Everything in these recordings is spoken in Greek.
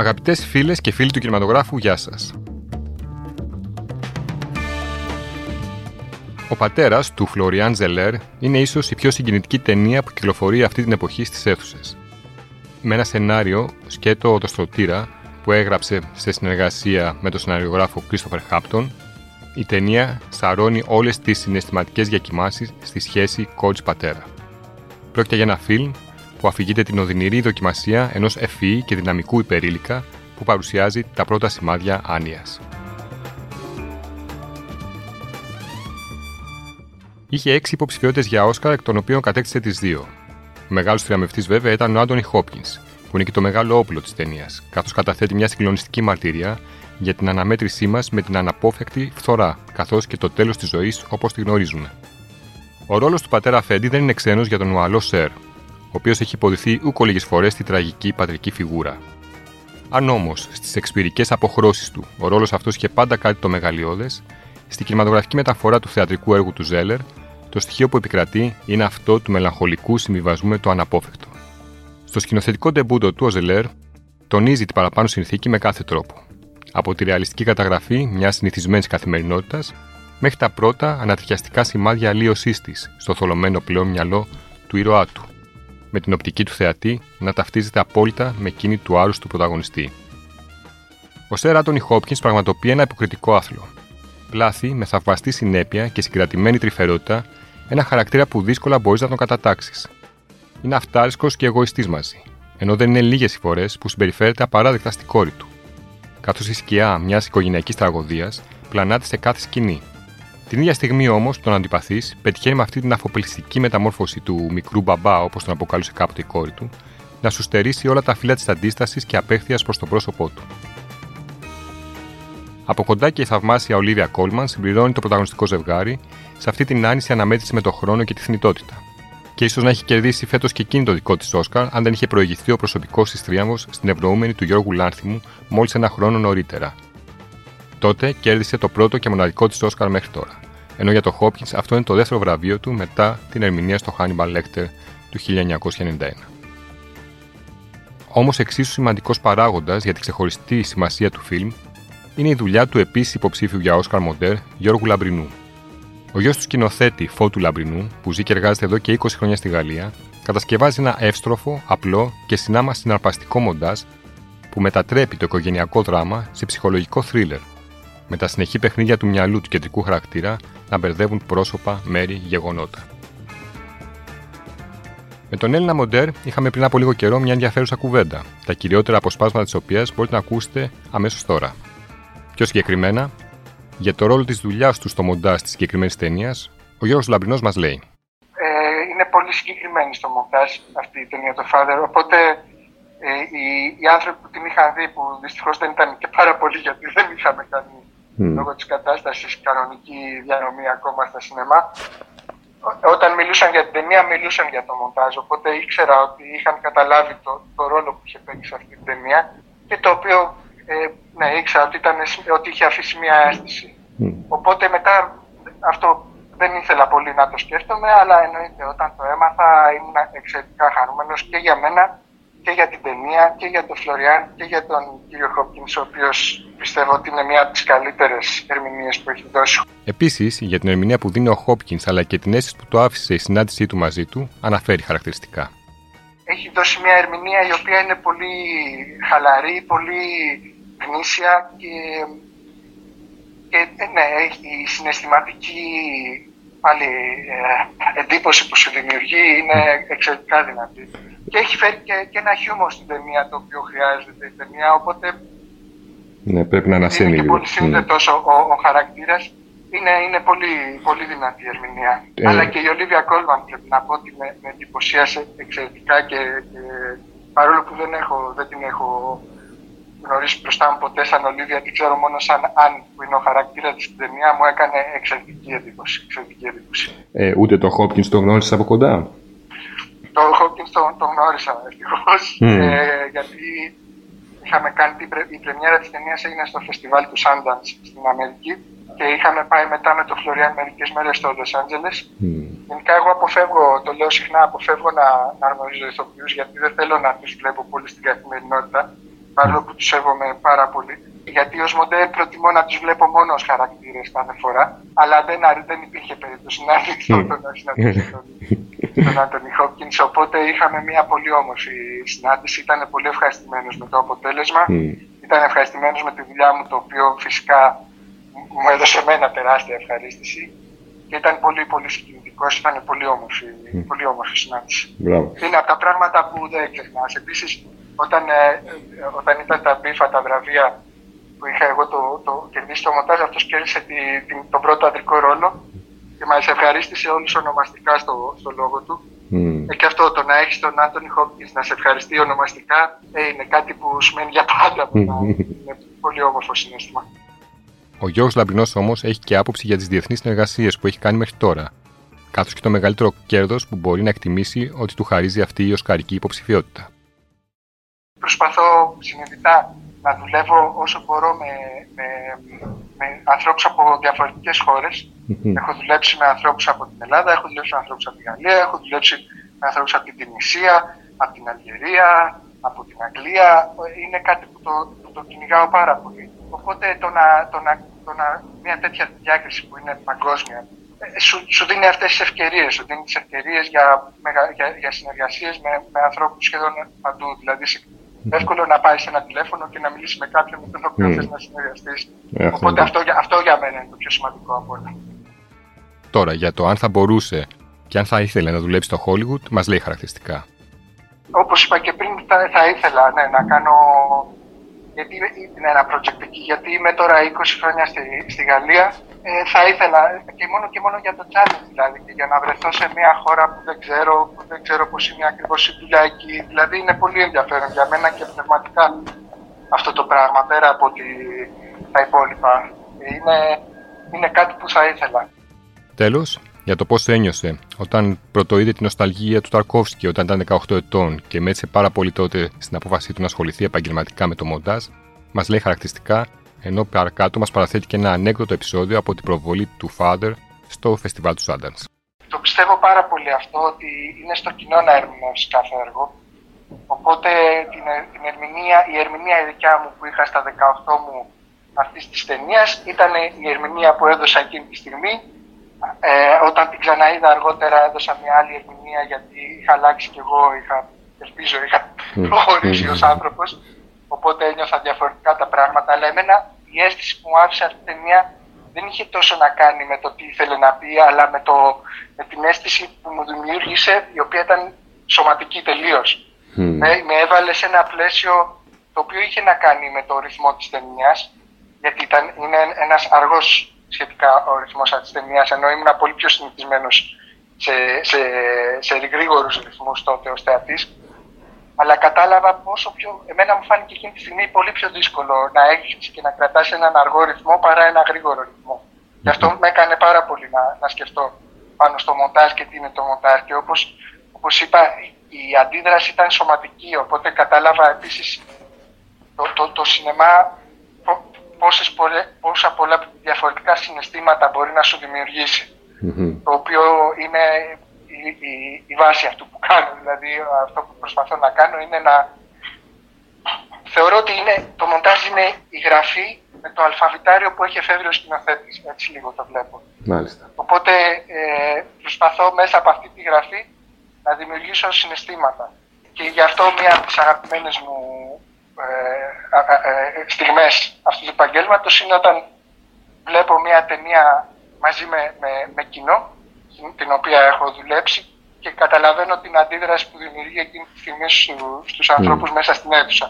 Αγαπητές φίλες και φίλοι του κινηματογράφου, γεια σας. Ο πατέρας του Φλωριάν Ζελέρ είναι ίσως η πιο συγκινητική ταινία που κυκλοφορεί αυτή την εποχή στις αίθουσες. Με ένα σενάριο σκέτο το στρωτήρα που έγραψε σε συνεργασία με τον σεναριογράφο Κρίστοφερ Χάπτον, η ταινία σαρώνει όλες τις συναισθηματικές διακοιμάσεις στη σχέση coach-πατέρα. Πρόκειται για ένα φιλμ που αφηγείται την οδυνηρή δοκιμασία ενός ευφυή και δυναμικού υπερήλικα που παρουσιάζει τα πρώτα σημάδια άνοια. Είχε έξι υποψηφιότητες για Όσκαρ, εκ των οποίων κατέκτησε τις δύο. Ο μεγάλος θριαμβευτής βέβαια ήταν ο Άντωνι Χόπκινς, που είναι και το μεγάλο όπλο της ταινίας, καθώς καταθέτει μια συγκλονιστική μαρτυρία για την αναμέτρησή μας με την αναπόφευκτη φθορά, καθώς και το τέλος της ζωής όπως τη γνωρίζουμε. Ο ρόλος του πατέρα Φέντι δεν είναι ξένος για τον Ουαλό Σερ, ο οποίος έχει υποδηθεί ούκο λίγες φορές στη τραγική πατρική φιγούρα. Αν όμως στις εξπυρικές αποχρώσεις του ο ρόλος αυτός είχε πάντα κάτι το μεγαλειώδες, στη κινηματογραφική μεταφορά του θεατρικού έργου του Ζέλερ, το στοιχείο που επικρατεί είναι αυτό του μελαγχολικού συμβιβασμού με το αναπόφευκτο. Στο σκηνοθετικό ντεμπούτο του ο Ζελέρ τονίζει την παραπάνω συνθήκη με κάθε τρόπο. Από τη ρεαλιστική καταγραφή μιας συνηθισμένης καθημερινότητας μέχρι τα πρώτα ανατριχιαστικά σημάδια αλλίωσής της στο θολωμένο πλέον μυαλό του ήρωά του, με την οπτική του θεατή να ταυτίζεται απόλυτα με εκείνη του άρρωστου πρωταγωνιστή. Ο Σερ Άντωνι Χόπκινς πραγματοποιεί ένα υποκριτικό άθλο. Πλάθει με θαυμαστή συνέπεια και συγκρατημένη τρυφερότητα ένα χαρακτήρα που δύσκολα μπορείς να τον κατατάξεις. Είναι αυτάρισκο και εγωιστής μαζί, ενώ δεν είναι λίγες οι φορές που συμπεριφέρεται απαράδεκτα στην κόρη του. Καθώς η σκιά μιας οικογενειακής τραγωδίας πλανάται σε κάθε σκηνή, την ίδια στιγμή όμως, τον αντιπαθή πετυχαίνει με αυτή την αφοπλιστική μεταμόρφωση του μικρού μπαμπά, όπως τον αποκαλούσε κάποτε η κόρη του, να σου στερήσει όλα τα φύλλα της αντίστασης και απέχθειας προς το πρόσωπό του. Από κοντά και η θαυμάσια Ολίβια Κόλμαν συμπληρώνει το πρωταγωνιστικό ζευγάρι σε αυτή την άνηση αναμέτρηση με τον χρόνο και τη θνητότητα. Και ίσως να έχει κερδίσει φέτος και εκείνη το δικό της Όσκαρ, αν δεν είχε προηγηθεί ο προσωπικός της τρίαμβο στην ευνοούμενη του Γιώργου Λάνθιμου μόλις ένα χρόνο νωρίτερα, Τότε κέρδισε το πρώτο και μοναδικό της Όσκαρ μέχρι τώρα. Ενώ για το Hopkins αυτό είναι το δεύτερο βραβείο του μετά την ερμηνεία στο Hannibal Lecter του 1991. Όμως εξίσου σημαντικός παράγοντας για την ξεχωριστή σημασία του φιλμ είναι η δουλειά του επίσης υποψήφιου για Όσκαρ Μοντέρ Γιώργου Λαμπρινού. Ο γιος του σκηνοθέτη Φώτου Λαμπρινού, που ζει και εργάζεται εδώ και 20 χρόνια στη Γαλλία, κατασκευάζει ένα εύστροφο, απλό και συνάμα συναρπαστικό μοντάζ που μετατρέπει το οικογενειακό δράμα σε ψυχολογικό θρίλερ με τα συνεχή παιχνίδια του μυαλού του κεντρικού χαρακτήρα να μπερδεύουν πρόσωπα, μέρη, γεγονότα. Με τον Έλληνα Μοντέρ είχαμε πριν από λίγο καιρό μια ενδιαφέρουσα κουβέντα, τα κυριότερα αποσπάσματα της οποίας μπορείτε να ακούσετε αμέσως τώρα. Πιο συγκεκριμένα, για το ρόλο της δουλειάς του στο μοντάζ της συγκεκριμένης ταινίας, ο Γιώργος Λαμπρινός μας λέει. Ε, είναι πολύ συγκεκριμένη στο μοντάζ αυτή η ταινία, το Father. Οπότε ε, οι, οι άνθρωποι που την είχαν δει, που δυστυχώς δεν ήταν και πάρα πολλοί γιατί δεν είχαμε κάνει mm. λόγω της κατάστασης κανονική διανομή ακόμα στα σινεμά. Όταν μιλούσαν για την ταινία, μιλούσαν για το μοντάζ. Οπότε ήξερα ότι είχαν καταλάβει το, το ρόλο που είχε παίξει σε αυτή την ταινία και το οποίο ε, ναι, ήξερα ότι, ήταν, ότι είχε αφήσει μια αίσθηση. Mm. Οπότε μετά αυτό δεν ήθελα πολύ να το σκέφτομαι, αλλά εννοείται όταν το έμαθα ήμουν εξαιρετικά χαρούμενος και για μένα και για την ταινία και για τον Φλωριάν και για τον κύριο Χόπκινς, ο οποίος πιστεύω ότι είναι μία από τις καλύτερες ερμηνείες που έχει δώσει. Επίσης, για την ερμηνεία που δίνει ο Χόπκινς αλλά και την αίσθηση που το άφησε η συνάντησή του μαζί του, αναφέρει χαρακτηριστικά. Έχει δώσει μια ερμηνεία η οποία είναι πολύ χαλαρή, πολύ γνήσια και, και ναι, η συναισθηματική πάλι ε, εντύπωση που σου δημιουργεί είναι εξαιρετικά δυνατή και έχει φέρει και, και ένα χιούμορ στην ταινία το οποίο χρειάζεται η ταινία. Οπότε. Ναι, πρέπει να ανασύνει λίγο. πολύ σύνδετο ναι. ο, ο, χαρακτήρας. Είναι, είναι πολύ, πολύ δυνατή η ερμηνεία. Ε... Αλλά και η Ολίβια Κόλμαν πρέπει να πω ότι με, με εντυπωσίασε εξαιρετικά και, και παρόλο που δεν, έχω, δεν την έχω γνωρίσει μπροστά μου ποτέ σαν Ολίβια, την ξέρω μόνο σαν Αν που είναι ο χαρακτήρας της ταινία, μου έκανε εξαιρετική εντύπωση. Εξαιρετική εντύπωση. Ε, ούτε το Χόπκιν το γνώρισες από κοντά; Το Hawkins τον, το γνώρισα ευτυχώς. Ε, γιατί είχαμε κάνει την η πρεμιέρα της ταινίας έγινε στο φεστιβάλ του Sundance στην Αμερική και είχαμε πάει μετά με το Φλωριάν μερικές μέρες στο Los Angeles. Mm. Γενικά, εγώ αποφεύγω, το λέω συχνά, αποφεύγω να, να γνωρίζω ηθοποιούς γιατί δεν θέλω να τους βλέπω πολύ στην καθημερινότητα. παρόλο που τους σέβομαι πάρα πολύ. Γιατί ως μοντέλ προτιμώ να τους βλέπω μόνο ως χαρακτήρες κάθε φορά. Αλλά δεν, δεν υπήρχε περίπτωση να ανοιχτώ να συναντήσω τον Άντωνι Χόπκιν. Οπότε είχαμε μια πολύ όμορφη συνάντηση. Ήταν πολύ ευχαριστημένος με το αποτέλεσμα. Ήταν ευχαριστημένος με τη δουλειά μου, το οποίο φυσικά μου έδωσε εμένα τεράστια ευχαρίστηση. Και ήταν πολύ, πολύ συγκινητικός. Ήταν πολύ όμορφη, πολύ όμορφη συνάντηση. Μπράβο. Είναι από τα πράγματα που δεν ξεχνάς. Επίσης, όταν, ε, ε, όταν ήταν τα μπίφα, τα βραβεία που είχα εγώ το, το κερδίσει το μοντάζ, αυτός κέρδισε τη, την, τον πρώτο αντρικό ρόλο και μας ευχαρίστησε όλους ονομαστικά στο, στο λόγο του. Mm. Ε, και αυτό το να έχεις τον Άντωνι Χόπκινς να σε ευχαριστεί ονομαστικά ε, είναι κάτι που σημαίνει για πάντα. Mm. είναι πολύ όμορφο συνέστημα. Ο Γιώργος Λαμπρινός όμως έχει και άποψη για τις διεθνείς συνεργασίες που έχει κάνει μέχρι τώρα, καθώς και το μεγαλύτερο κέρδος που μπορεί να εκτιμήσει ότι του χαρίζει αυτή η οσκαρική υποψηφιότητα. Προσπαθώ συνειδητά να δουλεύω όσο μπορώ με, με, με ανθρώπους από διαφορετικές χώρες. Έχω δουλέψει με ανθρώπους από την Ελλάδα, έχω δουλέψει με ανθρώπους από τη Γαλλία, έχω δουλέψει με ανθρώπους από την Τινησία, από την Αλγερία, από την Αγγλία. Είναι κάτι που το, που το κυνηγάω πάρα πολύ. Οπότε το να, το να, το να, μια τέτοια διάκριση που είναι παγκόσμια ε, σου, σου δίνει αυτές τις ευκαιρίες. Σου δίνει τις ευκαιρίες για, για, για συνεργασίες με, με ανθρώπους σχεδόν παντού. Δηλαδή, εύκολο να πάρει ένα τηλέφωνο και να μιλήσει με κάποιον με τον οποίο mm. θε να συνεργαστείς. Ε, Οπότε αυτό, αυτό για μένα είναι το πιο σημαντικό από όλα. Τώρα, για το αν θα μπορούσε και αν θα ήθελε να δουλέψει στο Hollywood, μας λέει χαρακτηριστικά. Όπως είπα και πριν, θα, θα ήθελα ναι, να κάνω. Γιατί είναι ένα project εκεί, γιατί είμαι τώρα 20 χρόνια στη, στη Γαλλία ε, θα ήθελα και μόνο και μόνο για το challenge δηλαδή και για να βρεθώ σε μια χώρα που δεν ξέρω, που δεν ξέρω πώς είναι ακριβώς η δουλειά εκεί. Δηλαδή είναι πολύ ενδιαφέρον για μένα και πνευματικά αυτό το πράγμα πέρα από τη, τα υπόλοιπα. Είναι, είναι κάτι που θα ήθελα. Τέλος, για το πώς ένιωσε όταν πρωτοείδε την νοσταλγία του Ταρκόφσκι όταν ήταν 18 ετών και μέτσε πάρα πολύ τότε στην απόφασή του να ασχοληθεί επαγγελματικά με το μοντάζ, μας λέει χαρακτηριστικά ενώ παρακάτω μας παραθέτει και ένα ανέκδοτο επεισόδιο από την προβολή του Father στο φεστιβάλ του Sundance. Το πιστεύω πάρα πολύ αυτό ότι είναι στο κοινό να ερμηνεύσεις κάθε έργο. Οπότε την, την ερμηνεία, η ερμηνεία η δικιά μου που είχα στα 18 μου αυτής της ταινίας ήταν η ερμηνεία που έδωσα εκείνη τη στιγμή. Ε, όταν την ξαναείδα αργότερα έδωσα μια άλλη ερμηνεία γιατί είχα αλλάξει κι εγώ, είχα, ελπίζω, είχα προχωρήσει ως άνθρωπος. Οπότε ένιωθα διαφορετικά τα πράγματα. Αλλά εμένα η αίσθηση που μου άφησε αυτή η ταινία δεν είχε τόσο να κάνει με το τι ήθελε να πει, αλλά με, το, με την αίσθηση που μου δημιούργησε, η οποία ήταν σωματική τελείως. Mm. Με, με έβαλε σε ένα πλαίσιο το οποίο είχε να κάνει με το ρυθμό της ταινίας, γιατί ήταν, είναι ένας αργός σχετικά ο ρυθμός της ταινίας, ενώ ήμουν πολύ πιο συνηθισμένος σε, σε, σε γρήγορους ρυθμούς τότε ως θεατής αλλά κατάλαβα πόσο πιο. Εμένα μου φάνηκε εκείνη τη στιγμή πολύ πιο δύσκολο να έχεις και να κρατάς έναν αργό ρυθμό παρά ένα γρήγορο ρυθμό. Γι' αυτό με έκανε πάρα πολύ να, να σκεφτώ πάνω στο μοντάζ και τι είναι το μοντάζ. Και όπως όπως είπα, η αντίδραση ήταν σωματική. Οπότε κατάλαβα επίσης το, το, το σινεμά πόσες πόσα πολλά διαφορετικά συναισθήματα μπορεί να σου δημιουργήσει. Το οποίο είναι η, η, βάση αυτού που κάνω. Δηλαδή αυτό που προσπαθώ να κάνω είναι να... Θεωρώ ότι είναι, το μοντάζ είναι η γραφή με το αλφαβητάριο που έχει εφεύρει ο σκηνοθέτης. Έτσι λίγο το βλέπω. Μάλιστα. Οπότε ε, προσπαθώ μέσα από αυτή τη γραφή να δημιουργήσω συναισθήματα. Και γι' αυτό μία από τις αγαπημένες μου ε, ε, στιγμές αυτού του επαγγέλματος είναι όταν βλέπω μία ταινία μαζί με, με, με κοινό την οποία έχω δουλέψει και καταλαβαίνω την αντίδραση που δημιουργεί εκείνη τη στιγμή στους mm. ανθρώπους μέσα στην αίθουσα.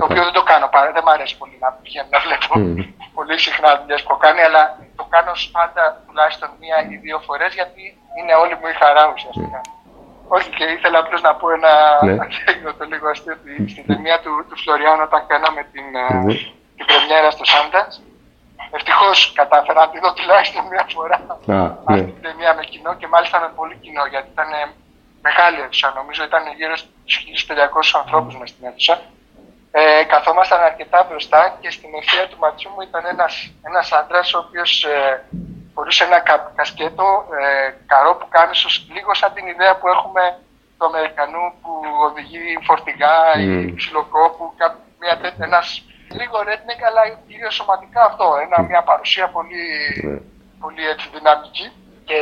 Το οποίο δεν το κάνω πάρα, δεν μου αρέσει πολύ να πηγαίνω να βλέπω mm. πολύ συχνά δουλειές που κάνει, αλλά το κάνω πάντα τουλάχιστον μία ή δύο φορές γιατί είναι όλη μου η χαρά ουσιαστικά. Mm. Όχι, και ήθελα απλώς να πω ένα ναι. το λίγο αστείο ότι στην ταινία του, του Φλωριάνου όταν κάναμε την, mm. την πρεμιέρα στο Sundance, Ευτυχώς κατάφερα να τη δω τουλάχιστον μία φορά αυτή ναι. την ταινία με κοινό και μάλιστα με πολύ κοινό γιατί ήταν ε, μεγάλη αίθουσα. Νομίζω ήταν γύρω στους 1500 ανθρώπους μες στην αίθουσα. Ε, καθόμασταν αρκετά μπροστά και στην ευθεία του ματιού μου ήταν ένας ένας άντρας ο οποίος ε, φορούσε ένα κα, κασκέτο ε, καρό που κάνει λίγο σαν την ιδέα που έχουμε του Αμερικανού που οδηγεί φορτηγά mm. ή ψιλοκόπου, μια μια, ένας λίγο redneck, αλλά κυρίως σωματικά αυτό. Ένα, μια παρουσία πολύ, ναι. πολύ έτσι, δυναμική. Και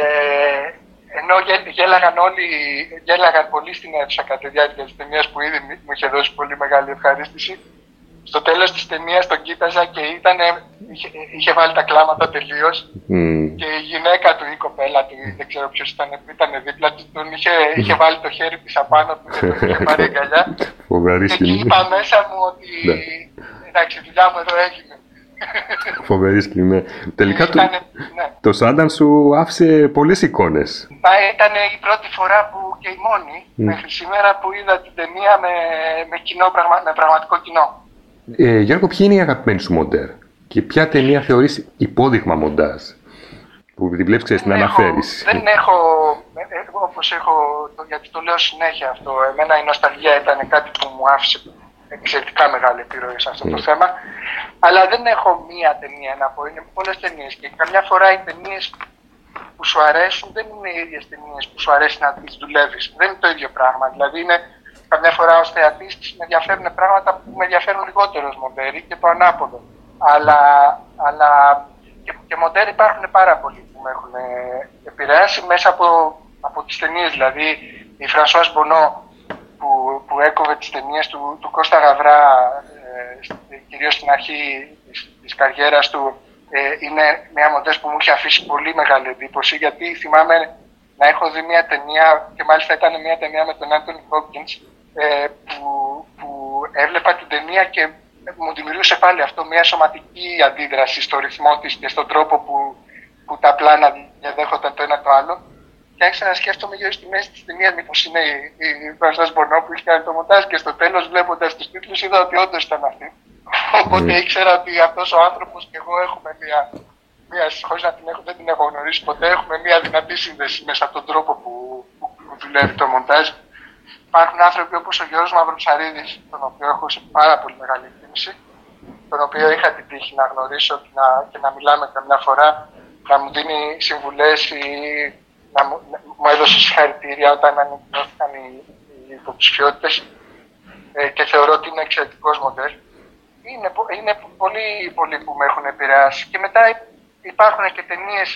ενώ γέλαγαν όλοι, γέλαγαν πολύ στην αίθουσα κατά τη διάρκεια της ταινίας που ήδη μου είχε δώσει πολύ μεγάλη ευχαρίστηση, στο τέλος της ταινίας τον κοίταζα και ήταν, είχε, είχε βάλει τα κλάματα τελείως. Mm. και η γυναίκα του ή η κοπέλα του, δεν ξέρω ποιος ήταν, ήταν δίπλα του, τον είχε, είχε βάλει το χέρι της απάνω του και τον είχε πάρει αγκαλιά. Φοβερή και είπα μέσα μου ότι ναι. Εντάξει, η δουλειά μου εδώ έγινε. Φοβερή σκηνή. Ναι. Τελικά το, ναι. το Σάνταν σου άφησε πολλές εικόνες. Ήταν η πρώτη φορά που και η μόνη mm. μέχρι σήμερα που είδα την ταινία με, με, κοινό, με πραγματικό κοινό. Ε, Γιώργο, ποιοι είναι οι αγαπημένοι σου μοντέρ και ποια ταινία θεωρείς υπόδειγμα μοντάζ που την βλέπεις, ξέρεις, την αναφέρεις; Δεν έχω, εγώ όπως έχω, γιατί το λέω συνέχεια αυτό, εμένα η νοσταλγία ήταν κάτι που μου άφησε εξαιρετικά μεγάλη επιρροή σε αυτό το ναι. θέμα, αλλά δεν έχω μία ταινία να πω, είναι πολλές ταινίες και καμιά φορά οι ταινίες που σου αρέσουν δεν είναι οι ίδιες ταινίες που σου αρέσει να τις δουλεύεις. Δεν είναι το ίδιο πράγμα. Δηλαδή, είναι καμιά φορά ως θεατής με ενδιαφέρουν πράγματα που με ενδιαφέρουν λιγότερο ως μοντέρι και το ανάποδο. Αλλά, αλλά και, και μοντέρι υπάρχουν πάρα πολλοί που με έχουν επηρεάσει μέσα από, από τις ταινίες. Δηλαδή, η Φρανσουά Μπονό που, που έκοβε τις ταινίες του, του Κώστα Γαβρά, ε, κυρίως στην αρχή της καριέρας του, ε, είναι μια μοντέρ που μου είχε αφήσει πολύ μεγάλη εντύπωση γιατί θυμάμαι να έχω δει μια ταινία και μάλιστα ήταν μια ταινία με τον Άντωνι Χόπκινς ε, που, που έβλεπα την ταινία και μου δημιουργούσε πάλι αυτό μια σωματική αντίδραση στο ρυθμό της και στον τρόπο που, που τα πλάνα διαδέχονταν το ένα το άλλο. Και άρχισα να σκέφτομαι γύρω στη μέση της ταινίας μήπως είναι η, η Μπορνό που είχε κάνει το μοντάζ και στο τέλος βλέποντας τους τίτλους είδα ότι όντως ήταν αυτή. Οπότε mm. ήξερα ότι αυτός ο άνθρωπος και εγώ έχουμε μια, μια χωρίς να την έχω, δεν την έχω γνωρίσει ποτέ, έχουμε μια δυνατή σύνδεση μέσα από τον τρόπο που, που, που δουλεύει το μοντάζ υπάρχουν άνθρωποι όπως ο Γιώργος Μαυροψαρίδης, τον οποίο έχω σε πάρα πολύ μεγάλη εκτίμηση, τον οποίο είχα την τύχη να γνωρίσω και να, και να μιλάμε καμιά φορά, να μου δίνει συμβουλές ή να μου, μου έδωσε συγχαρητήρια όταν ανακοινώθηκαν οι, οι υποψηφιότητε ε, και θεωρώ ότι είναι εξαιρετικός μοντέλ. Είναι, είναι πολύ, πολύ που με έχουν επηρεάσει. Και μετά υπάρχουν και ταινίες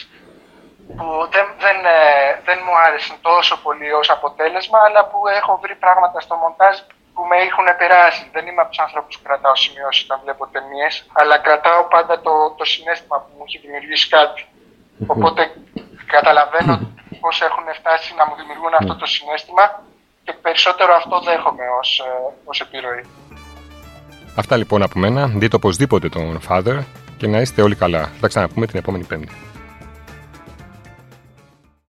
που δεν, δεν, ε, δεν μου άρεσαν τόσο πολύ ως αποτέλεσμα, αλλά που έχω βρει πράγματα στο μοντάζ που με έχουν περάσει. Δεν είμαι από τους ανθρώπους που κρατάω σημειώσεις όταν βλέπω ταινίες, αλλά κρατάω πάντα το, το συνέστημα που μου έχει δημιουργήσει κάτι. Οπότε καταλαβαίνω πώς έχουν φτάσει να μου δημιουργούν αυτό το συνέστημα και περισσότερο αυτό δέχομαι ως ως ε, επιρροή. Αυτά λοιπόν από μένα. Δείτε οπωσδήποτε τον Father και να είστε όλοι καλά. Θα τα ξαναπούμε την επόμενη Πέμπτη.